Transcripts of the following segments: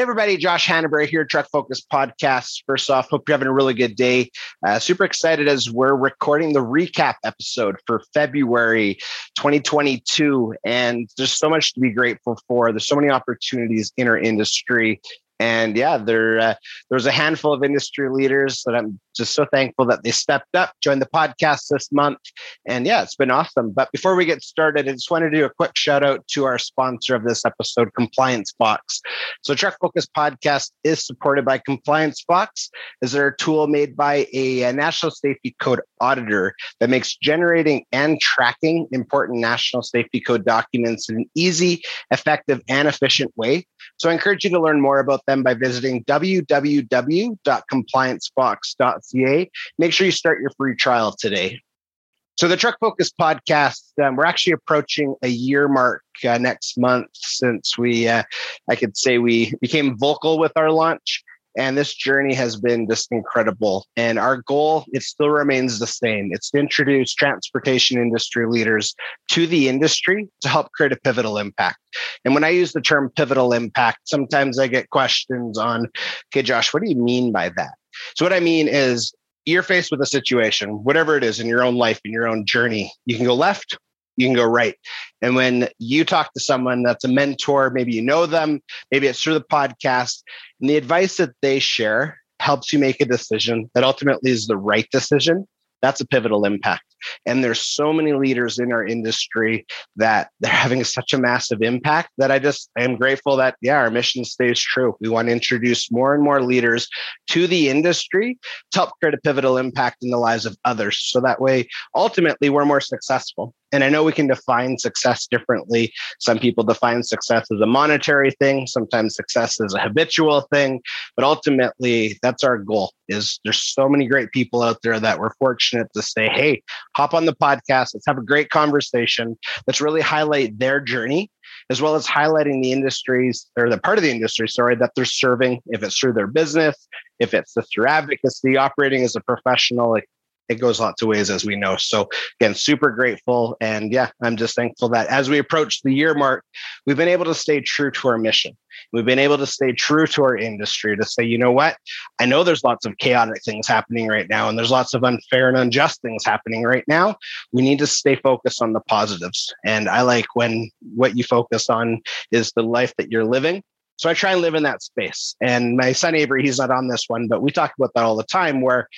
everybody, Josh Hannaberry here, Truck Focus Podcast. First off, hope you're having a really good day. Uh, super excited as we're recording the recap episode for February 2022. And there's so much to be grateful for. There's so many opportunities in our industry. And yeah, there uh, there was a handful of industry leaders that I'm just so thankful that they stepped up, joined the podcast this month, and yeah, it's been awesome. But before we get started, I just want to do a quick shout out to our sponsor of this episode, Compliance Box. So, Truck Focus Podcast is supported by Compliance Box. Is there a tool made by a, a national safety code auditor that makes generating and tracking important national safety code documents in an easy, effective, and efficient way. So I encourage you to learn more about them by visiting www.compliancebox.ca. Make sure you start your free trial today. So the Truck Focus podcast, um, we're actually approaching a year mark uh, next month since we, uh, I could say we became vocal with our launch. And this journey has been just incredible. And our goal, it still remains the same. It's to introduce transportation industry leaders to the industry to help create a pivotal impact. And when I use the term pivotal impact, sometimes I get questions on, okay, Josh, what do you mean by that? So, what I mean is, you're faced with a situation, whatever it is in your own life, in your own journey, you can go left you can go right. And when you talk to someone that's a mentor, maybe you know them, maybe it's through the podcast, and the advice that they share helps you make a decision that ultimately is the right decision, that's a pivotal impact. And there's so many leaders in our industry that they're having such a massive impact that I just I am grateful that yeah, our mission stays true. We want to introduce more and more leaders to the industry to help create a pivotal impact in the lives of others. So that way ultimately we're more successful. And I know we can define success differently. Some people define success as a monetary thing, sometimes success is a habitual thing, but ultimately that's our goal. Is there's so many great people out there that we're fortunate to say, "Hey, hop on the podcast. Let's have a great conversation. Let's really highlight their journey as well as highlighting the industries or the part of the industry, sorry, that they're serving, if it's through their business, if it's through advocacy, operating as a professional, like it goes lots of ways as we know. So again super grateful. And yeah i'm just thankful that as we approach the year mark we've been able to stay true to our mission. We've been able to stay true to our industry to say you know what? I know there's lots of chaotic things happening right now and there's lots of unfair and unjust things happening right now. We need to stay focused on the positives. And i like when what you focus on is the life that you're living. So I try and live in that space. And my son Avery, he's not on this one, but we talk about that all the time where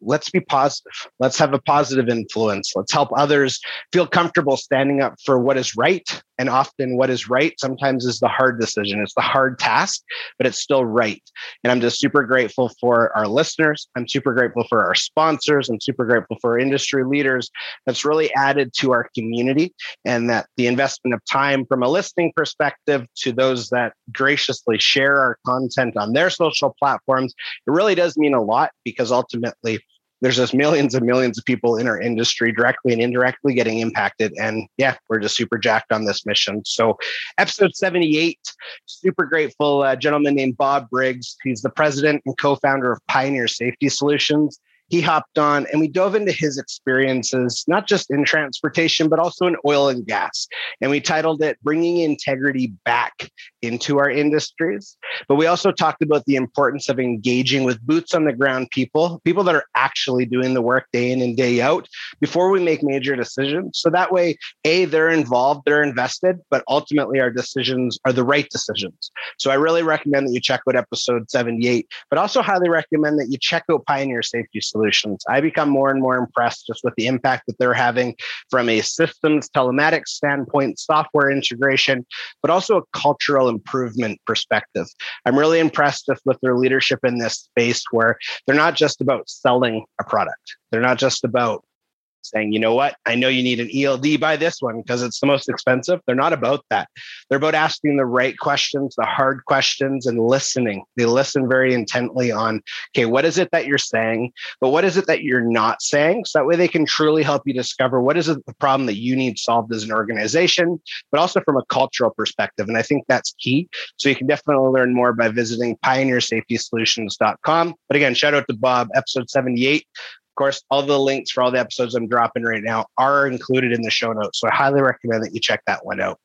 let's be positive. Let's have a positive influence. Let's help others feel comfortable standing up for what is right. And often, what is right sometimes is the hard decision. It's the hard task, but it's still right. And I'm just super grateful for our listeners. I'm super grateful for our sponsors. I'm super grateful for industry leaders. That's really added to our community and that the investment of time from a listening perspective to those that graciously share our content on their social platforms, it really does mean a lot because ultimately, there's just millions and millions of people in our industry directly and indirectly getting impacted. And yeah, we're just super jacked on this mission. So, episode 78, super grateful uh, gentleman named Bob Briggs. He's the president and co founder of Pioneer Safety Solutions he hopped on and we dove into his experiences, not just in transportation, but also in oil and gas. And we titled it Bringing Integrity Back into Our Industries. But we also talked about the importance of engaging with boots on the ground people, people that are actually doing the work day in and day out before we make major decisions. So that way, A, they're involved, they're invested, but ultimately our decisions are the right decisions. So I really recommend that you check out episode 78, but also highly recommend that you check out Pioneer Safety Solutions. I become more and more impressed just with the impact that they're having from a systems telematics standpoint, software integration, but also a cultural improvement perspective. I'm really impressed just with their leadership in this space where they're not just about selling a product. They're not just about saying, you know what, I know you need an ELD by this one because it's the most expensive. They're not about that. They're about asking the right questions, the hard questions, and listening. They listen very intently on, okay, what is it that you're saying? But what is it that you're not saying? So that way they can truly help you discover what is it, the problem that you need solved as an organization, but also from a cultural perspective. And I think that's key. So you can definitely learn more by visiting pioneersafetysolutions.com. But again, shout out to Bob, episode 78 of course, all the links for all the episodes I'm dropping right now are included in the show notes. So I highly recommend that you check that one out.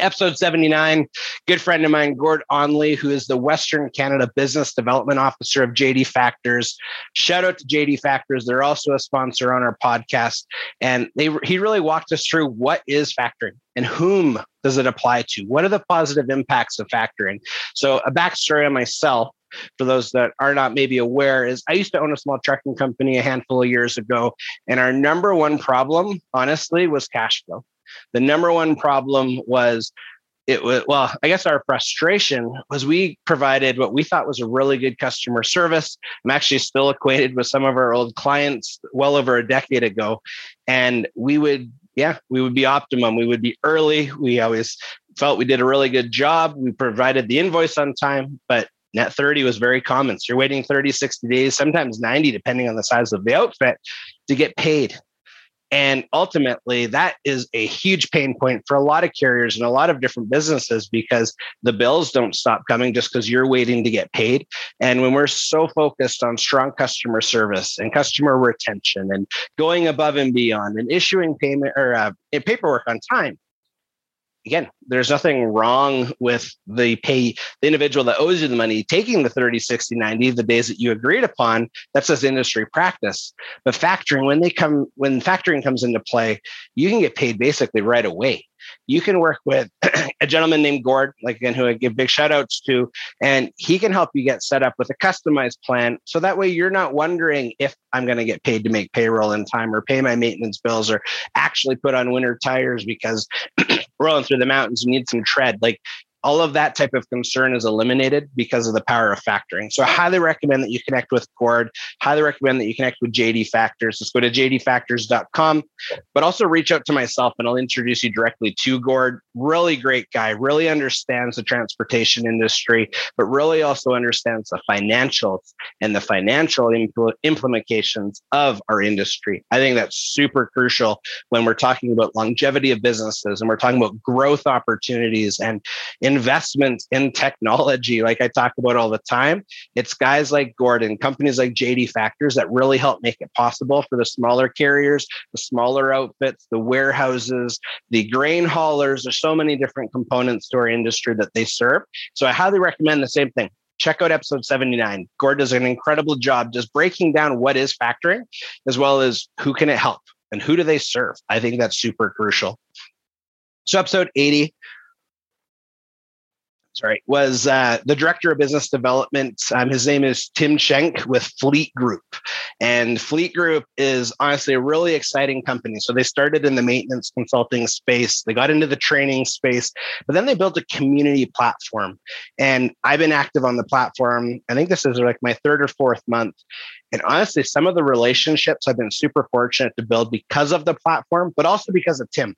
episode 79 good friend of mine gord onley who is the western canada business development officer of jd factors shout out to jd factors they're also a sponsor on our podcast and they he really walked us through what is factoring and whom does it apply to what are the positive impacts of factoring so a backstory on myself for those that are not maybe aware is i used to own a small trucking company a handful of years ago and our number one problem honestly was cash flow. The number one problem was it was well i guess our frustration was we provided what we thought was a really good customer service. I'm actually still acquainted with some of our old clients well over a decade ago and we would yeah we would be optimum. We would be early. We always felt we did a really good job. We provided the invoice on time but net 30 was very common so you're waiting 30 60 days sometimes 90 depending on the size of the outfit to get paid and ultimately, that is a huge pain point for a lot of carriers and a lot of different businesses because the bills don't stop coming just because you're waiting to get paid. And when we're so focused on strong customer service and customer retention and going above and beyond and issuing payment or uh, paperwork on time, again, there's nothing wrong with the pay the individual that owes you the money taking the 30, 60, 90, the days that you agreed upon. That's just industry practice. But factoring, when they come, when factoring comes into play, you can get paid basically right away you can work with a gentleman named Gord, like again, who I give big shout outs to, and he can help you get set up with a customized plan. So that way you're not wondering if I'm going to get paid to make payroll in time or pay my maintenance bills or actually put on winter tires because rolling through the mountains, you need some tread. Like all of that type of concern is eliminated because of the power of factoring. So I highly recommend that you connect with Gord. Highly recommend that you connect with JD Factors. Just go to jdfactors.com, but also reach out to myself and I'll introduce you directly to Gord. Really great guy, really understands the transportation industry, but really also understands the financials and the financial impl- implications of our industry. I think that's super crucial when we're talking about longevity of businesses and we're talking about growth opportunities and investments in technology, like I talk about all the time. It's guys like Gordon, companies like JD Factors that really help make it possible for the smaller carriers, the smaller outfits, the warehouses, the grain haulers. There's so many different components to our industry that they serve. So I highly recommend the same thing check out episode 79. Gord does an incredible job just breaking down what is factoring, as well as who can it help and who do they serve. I think that's super crucial. So, episode 80, sorry, was uh, the director of business development. Um, his name is Tim Schenk with Fleet Group. And Fleet Group is honestly a really exciting company. So they started in the maintenance consulting space, they got into the training space, but then they built a community platform. And I've been active on the platform. I think this is like my third or fourth month. And honestly, some of the relationships I've been super fortunate to build because of the platform, but also because of Tim.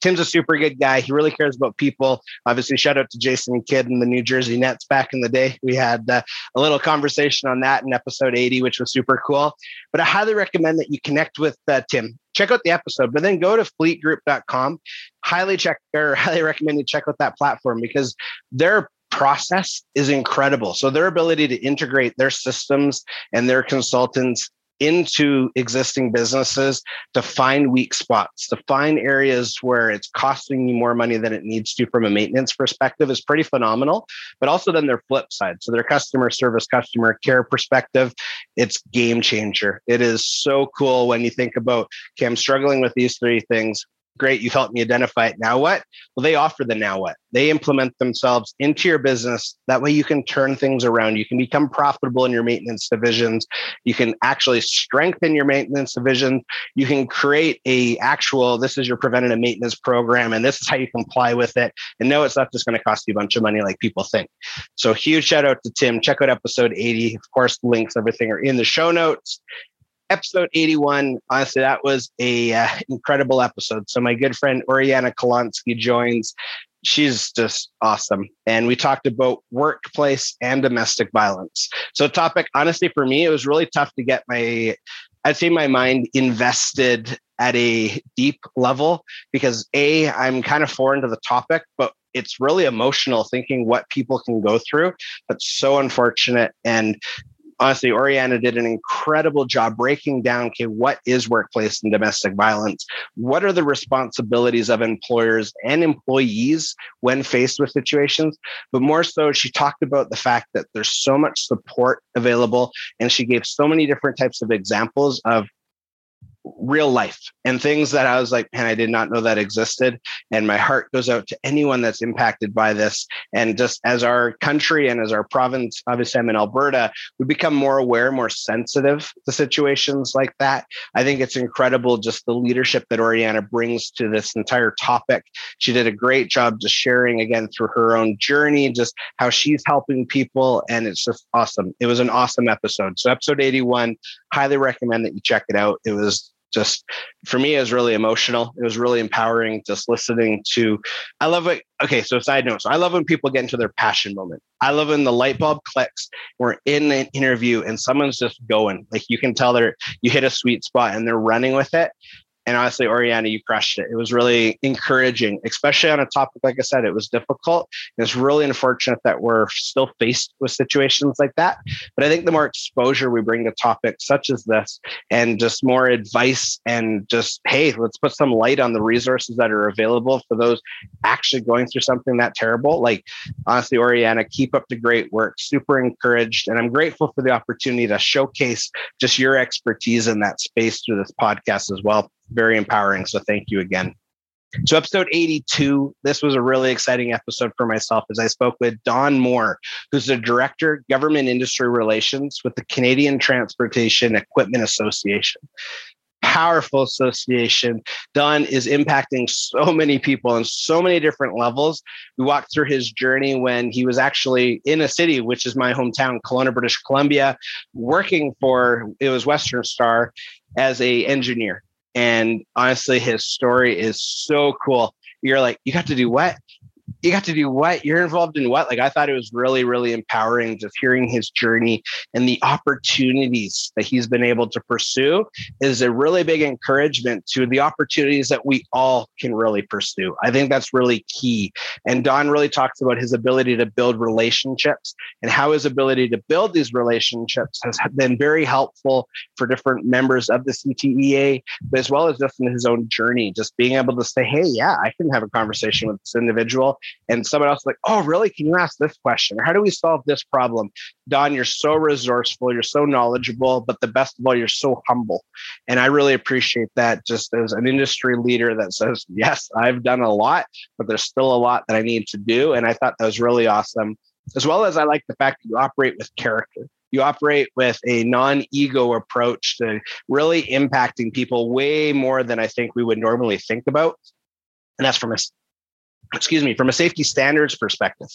Tim's a super good guy. He really cares about people. Obviously, shout out to Jason Kidd and the New Jersey Nets back in the day. We had uh, a little conversation on that in episode 80, which was super cool. But I highly recommend that you connect with uh, Tim. Check out the episode, but then go to fleetgroup.com. Highly check or highly recommend you check out that platform because their process is incredible. So their ability to integrate their systems and their consultants into existing businesses to find weak spots, to find areas where it's costing you more money than it needs to from a maintenance perspective is pretty phenomenal. But also then their flip side. So their customer service, customer care perspective, it's game changer. It is so cool when you think about, okay, I'm struggling with these three things great you've helped me identify it. Now what? Well they offer the now what. They implement themselves into your business. That way you can turn things around. You can become profitable in your maintenance divisions. You can actually strengthen your maintenance division. You can create a actual this is your preventative maintenance program and this is how you comply with it. And no it's not just going to cost you a bunch of money like people think. So huge shout out to tim. Check out episode 80 of course links everything are in the show notes episode 81 honestly that was a uh, incredible episode. So my good friend oriana kolonsky joins. She's just awesome. And we talked about workplace and domestic violence. So topic honestly for me it was really tough to get my i'd say my mind invested at a deep level because a i'm kind of foreign to the topic but it's really emotional thinking what people can go through. That's so unfortunate. And honestly, Oriana did an incredible job breaking down okay, what is workplace and domestic violence? What are the responsibilities of employers and employees when faced with situations? But more so, she talked about the fact that there's so much support available, and she gave so many different types of examples of real life and things that I was like, man, I did not know that existed. And my heart goes out to anyone that's impacted by this. And just as our country and as our province, obviously I'm in Alberta, we become more aware, more sensitive to situations like that. I think it's incredible just the leadership that Oriana brings to this entire topic. She did a great job just sharing again through her own journey, just how she's helping people. And it's just awesome. It was an awesome episode. So episode 81, highly recommend that you check it out. It was just for me it was really emotional. It was really empowering just listening to i love it. Okay so side note so i love when people get into their passion moment. I love when the light bulb clicks we're in an interview and someone's just going. Like you can tell they're you hit a sweet spot and they're running with it and honestly, Oriana, you crushed it. It was really encouraging, especially on a topic, like I said, it was difficult. And It's really unfortunate that we're still faced with situations like that. But I think the more exposure we bring to topics such as this and just more advice and just, hey, let's put some light on the resources that are available for those actually going through something that terrible. Like, honestly, Oriana, keep up the great work. Super encouraged. And I'm grateful for the opportunity to showcase just your expertise in that space through this podcast as well very empowering. So thank you again. So, episode 82, this was a really exciting episode for myself as I spoke with Don Moore, who's the Director, Government Industry Relations with the Canadian Transportation Equipment Association. Powerful association. Don is impacting so many people on so many different levels. We walked through his journey when he was actually in a city, which is my hometown, Kelowna, British Columbia, working for it was Western Star as a engineer and honestly, his story is so cool. You're like, you got to do what? You got to do what? You're involved in what? Like, I thought it was really, really empowering just hearing his journey and the opportunities that he's been able to pursue is a really big encouragement to the opportunities that we all can really pursue. I think that's really key. And Don really talks about his ability to build relationships and how his ability to build these relationships has been very helpful for different members of the CTEA, but as well as just in his own journey, just being able to say, hey, yeah, I can have a conversation with this individual and someone else like, oh, really? Can you ask this question? Or how do we solve this problem? Don, you're so resourceful, you're so knowledgeable, but the best of all, you're so humble. And I really appreciate that just as an industry leader that says, yes, I've done a lot, but there's still a lot that I need to do. And I thought that was really awesome. As well as I like the fact that you operate with character you operate with a non-ego approach to really impacting people way more than I think we would normally think about. And that's from a excuse me, from a safety standards perspective,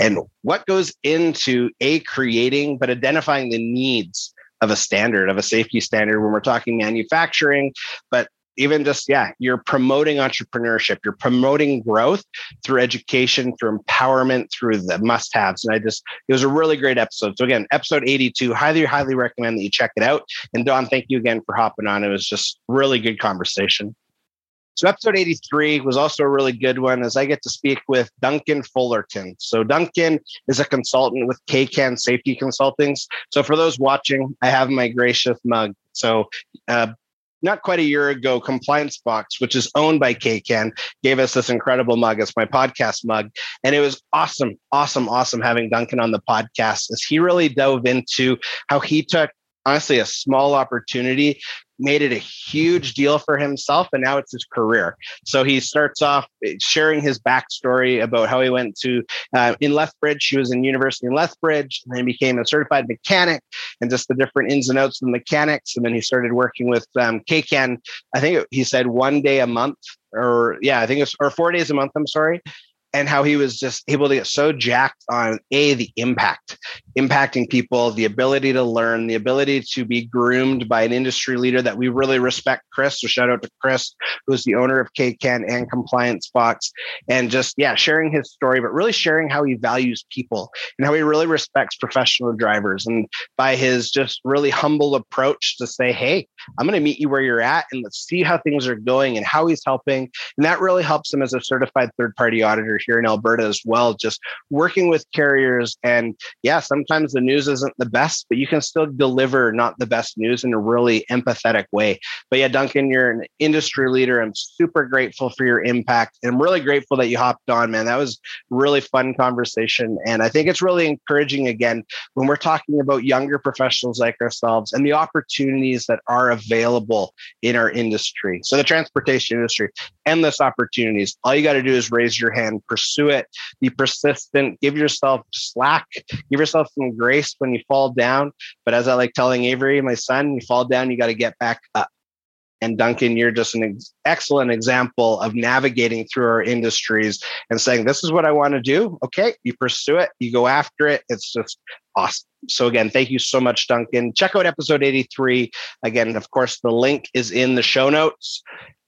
and what goes into a creating but identifying the needs of a standard, of a safety standard when we're talking manufacturing, but even just yeah you're promoting entrepreneurship you're promoting growth through education through empowerment through the must haves and i just it was a really great episode. So again episode 82 highly highly recommend that you check it out. And don thank you again for hopping on. It was just really good conversation so episode 83 was also a really good one as I get to speak with Duncan Fullerton. So Duncan is a consultant with KCAN Safety Consultings. So for those watching, I have my gracious mug. So uh, not quite a year ago, Compliance Box, which is owned by KCAN, gave us this incredible mug. It's my podcast mug. And it was awesome, awesome, awesome having Duncan on the podcast as he really dove into how he took honestly a small opportunity made it a huge deal for himself and now it's his career. So he starts off sharing his backstory about how he went to uh, in lethbridge. He was in university in lethbridge and then became a certified mechanic and just the different ins and outs of mechanics and then he started working with um, kcan i think he said one day a month or yeah i think it's or four days a month i'm sorry and how he was just able to get so jacked on a the impact impacting people the ability to learn the ability to be groomed by an industry leader that we really respect chris. So shout out to chris who's the owner of kcan and compliance box. And just yeah sharing his story but really sharing how he values people and how he really respects professional drivers. And by his just really humble approach to say hey I'm going to meet you where you're at and let's see how things are going and how he's helping. And that really helps him as a certified third party auditor here in Alberta as well, just working with carriers. And yeah, sometimes the news isn't the best, but you can still deliver not the best news in a really empathetic way. But yeah, Duncan, you're an industry leader. I'm super grateful for your impact. And I'm really grateful that you hopped on, man. That was really fun conversation. And I think it's really encouraging again when we're talking about younger professionals like ourselves and the opportunities that are available in our industry. So the transportation industry, endless opportunities. All you got to do is raise your hand, pursue it, be persistent, give yourself slack, give yourself some grace when you fall down. But as I like telling Avery, my son, you fall down, you got to get back up. And Duncan, you're just an ex- excellent example of navigating through our industries and saying, This is what I want to do. Okay, you pursue it, you go after it. It's just awesome. So, again, thank you so much, Duncan. Check out episode 83. Again, of course, the link is in the show notes.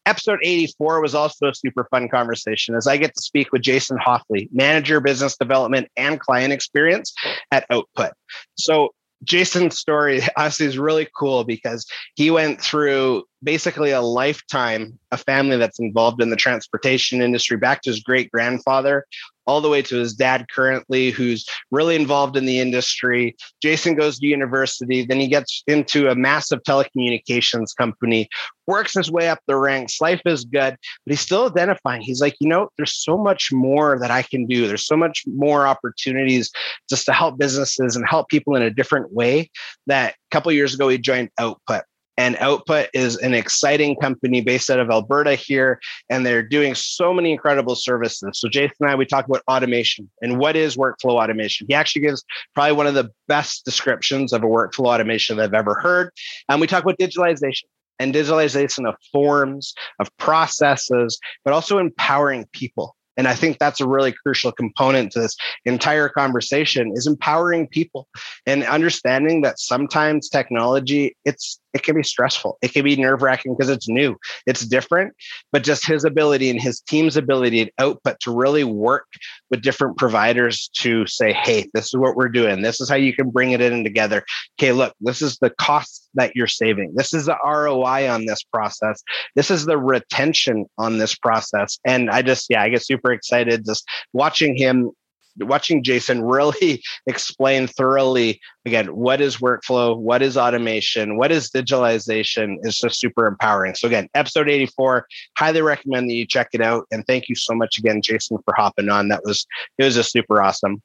Episode 84 was also a super fun conversation as I get to speak with Jason Hoffley, manager, business development, and client experience at Output. So, Jason's story honestly is really cool because he went through basically a lifetime, a family that's involved in the transportation industry, back to his great grandfather, all the way to his dad currently, who's really involved in the industry. Jason goes to university, then he gets into a massive telecommunications company, works his way up the ranks. Life is good, but he's still identifying. He's like, you know, there's so much more that I can do. There's so much more opportunities just to help businesses and help people in a different way that a couple years ago he joined Output and Output is an exciting company based out of Alberta here, and they're doing so many incredible services. So, Jason and I, we talk about automation and what is workflow automation. He actually gives probably one of the best descriptions of a workflow automation that I've ever heard. And we talk about digitalization and digitalization of forms, of processes, but also empowering people. And I think that's a really crucial component to this entire conversation is empowering people and understanding that sometimes technology, it's it can be stressful. It can be nerve wracking because it's new, it's different. But just his ability and his team's ability and output to really work with different providers to say, hey, this is what we're doing. This is how you can bring it in together. Okay, look, this is the cost that you're saving. This is the ROI on this process. This is the retention on this process. And I just, yeah, I get super excited just watching him watching Jason really explain thoroughly again what is workflow, what is automation, what is digitalization is just super empowering. So again, episode 84, highly recommend that you check it out. And thank you so much again, Jason, for hopping on. That was it was just super awesome.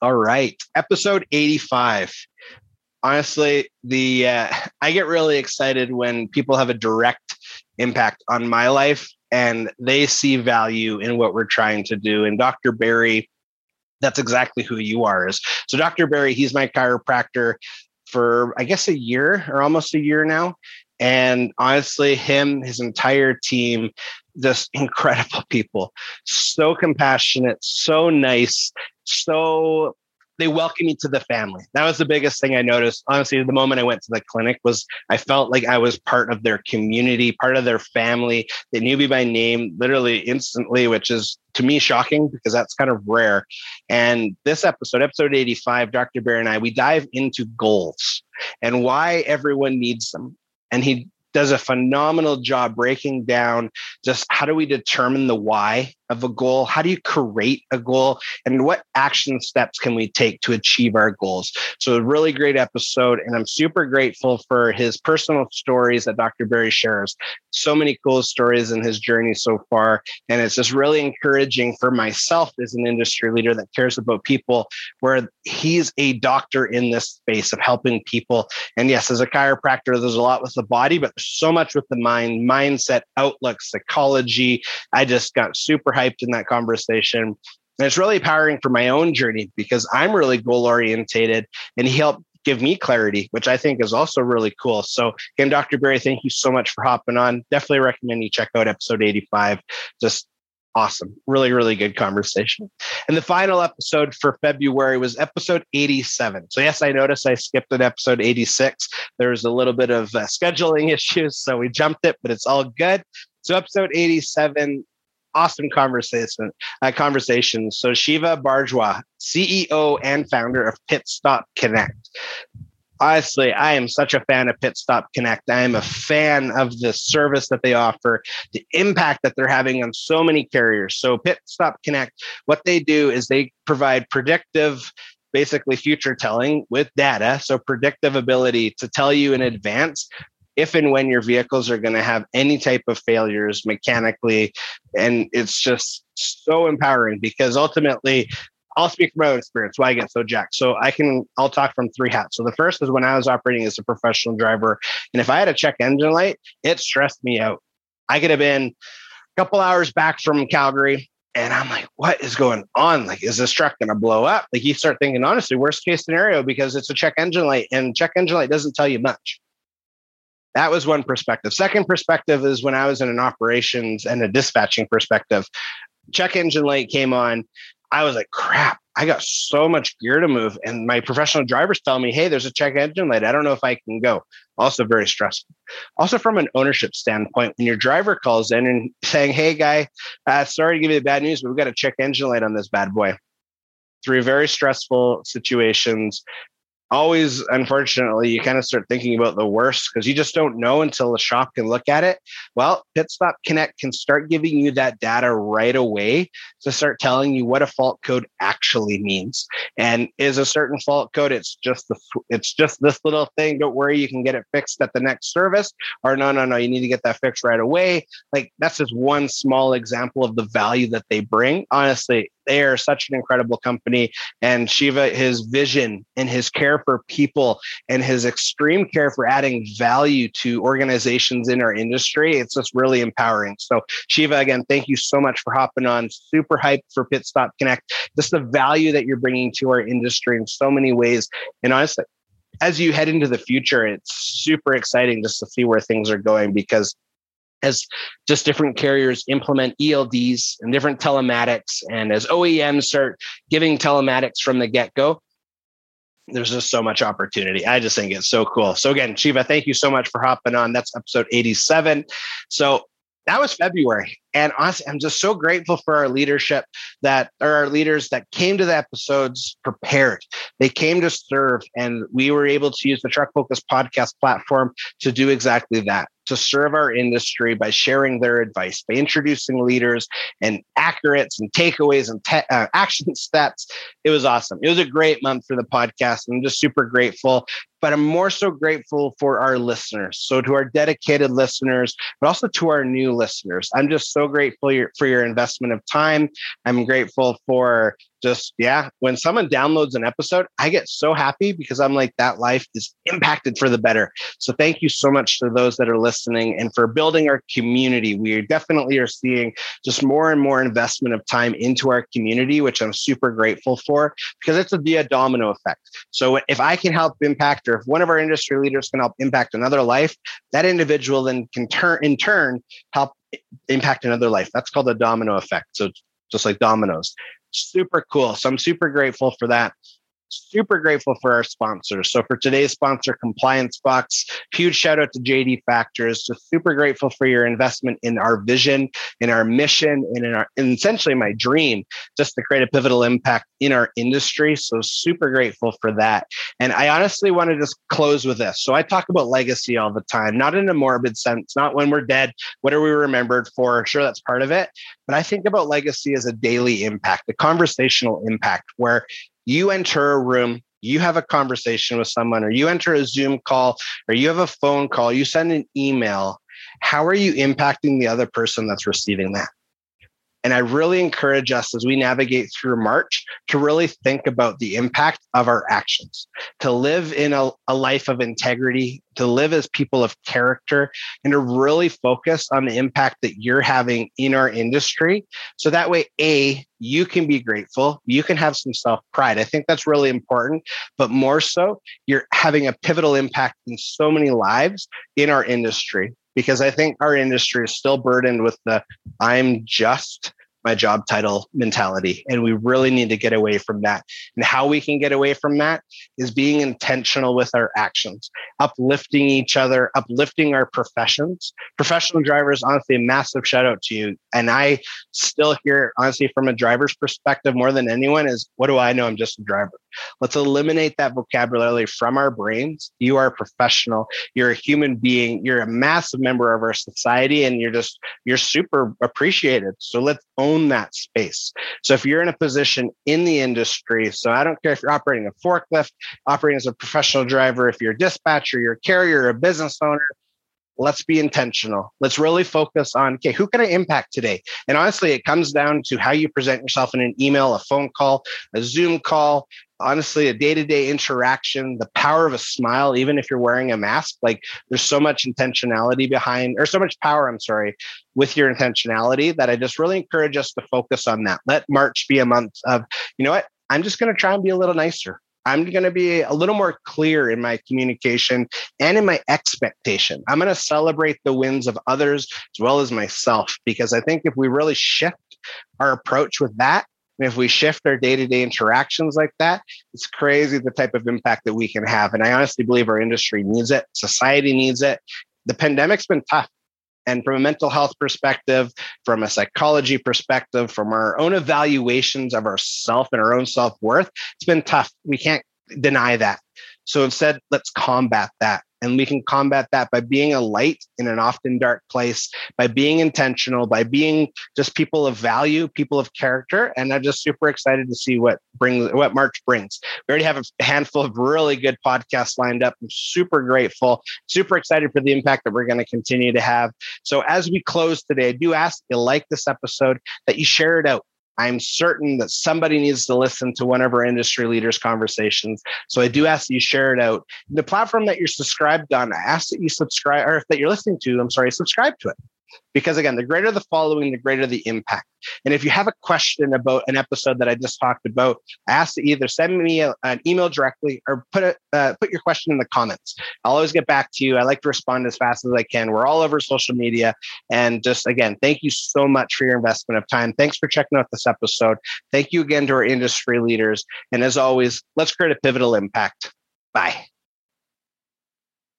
All right, episode 85 honestly the uh, i get really excited when people have a direct impact on my life and they see value in what we're trying to do. And Dr. Barry, that's exactly who you are. Is so Dr. Barry, he's my chiropractor for I guess a year or almost a year now. And honestly, him, his entire team, just incredible people, so compassionate, so nice, so they welcome you to the family. That was the biggest thing I noticed. Honestly, the moment I went to the clinic was I felt like I was part of their community, part of their family. They knew me by name literally instantly, which is to me shocking because that's kind of rare. And this episode, episode 85, Dr. Barry and I, we dive into goals and why everyone needs them. And he does a phenomenal job breaking down just how do we determine the why of a goal? How do you create a goal? And what action steps can we take to achieve our goals? So, a really great episode. And I'm super grateful for his personal stories that Dr. Barry shares. So many cool stories in his journey so far. And it's just really encouraging for myself as an industry leader that cares about people, where he's a doctor in this space of helping people. And yes, as a chiropractor, there's a lot with the body, but so much with the mind, mindset, outlook, psychology. I just got super hyped in that conversation. And it's really empowering for my own journey because I'm really goal orientated and he helped give me clarity, which I think is also really cool. So, again, Dr. Barry, thank you so much for hopping on. Definitely recommend you check out episode 85. Just awesome. Really, really good conversation. And the final episode for February was episode 87. So, yes, I noticed I skipped an episode 86. There was a little bit of uh, scheduling issues, so we jumped it, but it's all good. So, episode 87 awesome conversation. Uh, conversation. So Shiva Bhargava, CEO and founder of Pit Stop Connect. Honestly, I am such a fan of Pit Stop Connect. I am a fan of the service that they offer, the impact that they're having on so many carriers. So, Pit Stop Connect, what they do is they provide predictive basically future telling with data. So, predictive ability to tell you in advance if and when your vehicles are going to have any type of failures mechanically. And it's just so empowering because ultimately I'll speak from my own experience why I get so jacked. So I can I'll talk from three hats. So the first is when I was operating as a professional driver, and if I had a check engine light, it stressed me out. I could have been a couple hours back from Calgary. And I'm like, what is going on? Like, is this truck going to blow up? Like, you start thinking, honestly, worst case scenario, because it's a check engine light and check engine light doesn't tell you much. That was one perspective. Second perspective is when I was in an operations and a dispatching perspective. Check engine light came on. I was like, crap, I got so much gear to move. And my professional drivers tell me, hey, there's a check engine light. I don't know if I can go. Also, very stressful. Also, from an ownership standpoint, when your driver calls in and saying, hey, guy, uh, sorry to give you the bad news, but we've got a check engine light on this bad boy. Three very stressful situations always unfortunately you kind of start thinking about the worst because you just don't know until the shop can look at it. Well pit stop connect can start giving you that data right away to start telling you what a fault code actually means. And is a certain fault code it's just the it's just this little thing don't worry you can get it fixed at the next service or no no no you need to get that fixed right away. Like that's just one small example of the value that they bring. Honestly they are such an incredible company. And Shiva, his vision and his care for people and his extreme care for adding value to organizations in our industry, it's just really empowering. So, Shiva, again, thank you so much for hopping on. Super hyped for Pit Stop Connect. Just the value that you're bringing to our industry in so many ways. And honestly, as you head into the future, it's super exciting just to see where things are going because as just different carriers implement ELDs and different telematics, and as OEMs start giving telematics from the get go, there's just so much opportunity. I just think it's so cool. So again, Shiva, thank you so much for hopping on. That's episode 87. So that was February. And honestly, I'm just so grateful for our leadership that are our leaders that came to the episodes prepared. They came to serve, and we were able to use the Truck Focus podcast platform to do exactly that to serve our industry by sharing their advice, by introducing leaders and accurates and takeaways and te- uh, action steps. It was awesome. It was a great month for the podcast. I'm just super grateful, but I'm more so grateful for our listeners. So, to our dedicated listeners, but also to our new listeners. I'm just so grateful for your investment of time. I'm grateful for just yeah when someone downloads an episode i get so happy because i'm like that life is impacted for the better. So thank you so much to those that are listening and for building our community. We definitely are seeing just more and more investment of time into our community which i'm super grateful for because it's a, a domino effect. So if i can help impact or if one of our industry leaders can help impact another life that individual then can turn in turn help impact another life. That's called a domino effect. So just like dominoes super cool. So I'm super grateful for that super grateful for our sponsors. So for today's sponsor, Compliance Box, huge shout out to JD Factors. Just super grateful for your investment in our vision, in our mission, and in our and essentially my dream, just to create a pivotal impact in our industry. So super grateful for that. And I honestly want to just close with this. So I talk about legacy all the time, not in a morbid sense, not when we're dead, what are we remembered for? Sure, that's part of it. But I think about legacy as a daily impact, a conversational impact where you enter a room, you have a conversation with someone, or you enter a Zoom call, or you have a phone call, you send an email. How are you impacting the other person that's receiving that? And I really encourage us as we navigate through March to really think about the impact of our actions, to live in a, a, life of integrity, to live as people of character, and to really focus on the impact that you're having in our industry. So that way, A, you can be grateful, you can have some self pride. I think that's really important. But more so, you're having a pivotal impact in so many lives in our industry because I think our industry is still burdened with the I'm just my job title mentality. And we really need to get away from that. And how we can get away from that is being intentional with our actions, uplifting each other, uplifting our professions. Professional drivers, honestly, a massive shout out to you. And I still hear, honestly, from a driver's perspective more than anyone is what do I know? I'm just a driver. Let's eliminate that vocabulary from our brains. You are a professional. You're a human being. You're a massive member of our society and you're just, you're super appreciated. So let's own that space. So if you're in a position in the industry, so I don't care if you're operating a forklift, operating as a professional driver, if you're a dispatcher, you're a carrier, a business owner, let's be intentional. Let's really focus on, okay, who can I impact today? And honestly, it comes down to how you present yourself in an email, a phone call, a Zoom call, honestly, a day to day interaction, the power of a smile, even if you're wearing a mask, like there's so much intentionality behind, or so much power, I'm sorry, with your intentionality that I just really encourage us to focus on that. Let March be a month of, you know what? I'm just going to try and be a little nicer. I'm going to be a little more clear in my communication and in my expectation. I'm going to celebrate the wins of others as well as myself, because I think if we really shift our approach with that, and if we shift our day to day interactions like that, it's crazy the type of impact that we can have. And I honestly believe our industry needs it, society needs it. The pandemic's been tough. And from a mental health perspective, from a psychology perspective, from our own evaluations of ourself and our own self worth, it's been tough. We can't deny that. So instead, let's combat that. And we can combat that by being a light in an often dark place, by being intentional, by being just people of value, people of character. And I'm just super excited to see what brings what March brings. We already have a handful of really good podcasts lined up. I'm super grateful, super excited for the impact that we're going to continue to have. So as we close today, I do ask you like this episode that you share it out I'm certain that somebody needs to listen to one of our industry leaders' conversations. So I do ask that you share it out. The platform that you're subscribed on, I ask that you subscribe, or that you're listening to, I'm sorry, subscribe to it. Because again, the greater the following, the greater the impact. And if you have a question about an episode that I just talked about, I ask to either send me a, an email directly or put it, uh, put your question in the comments. I'll always get back to you. I like to respond as fast as I can. We're all over social media. And just again, thank you so much for your investment of time. Thanks for checking out this episode. Thank you again to our industry leaders. And as always, let's create a pivotal impact. Bye.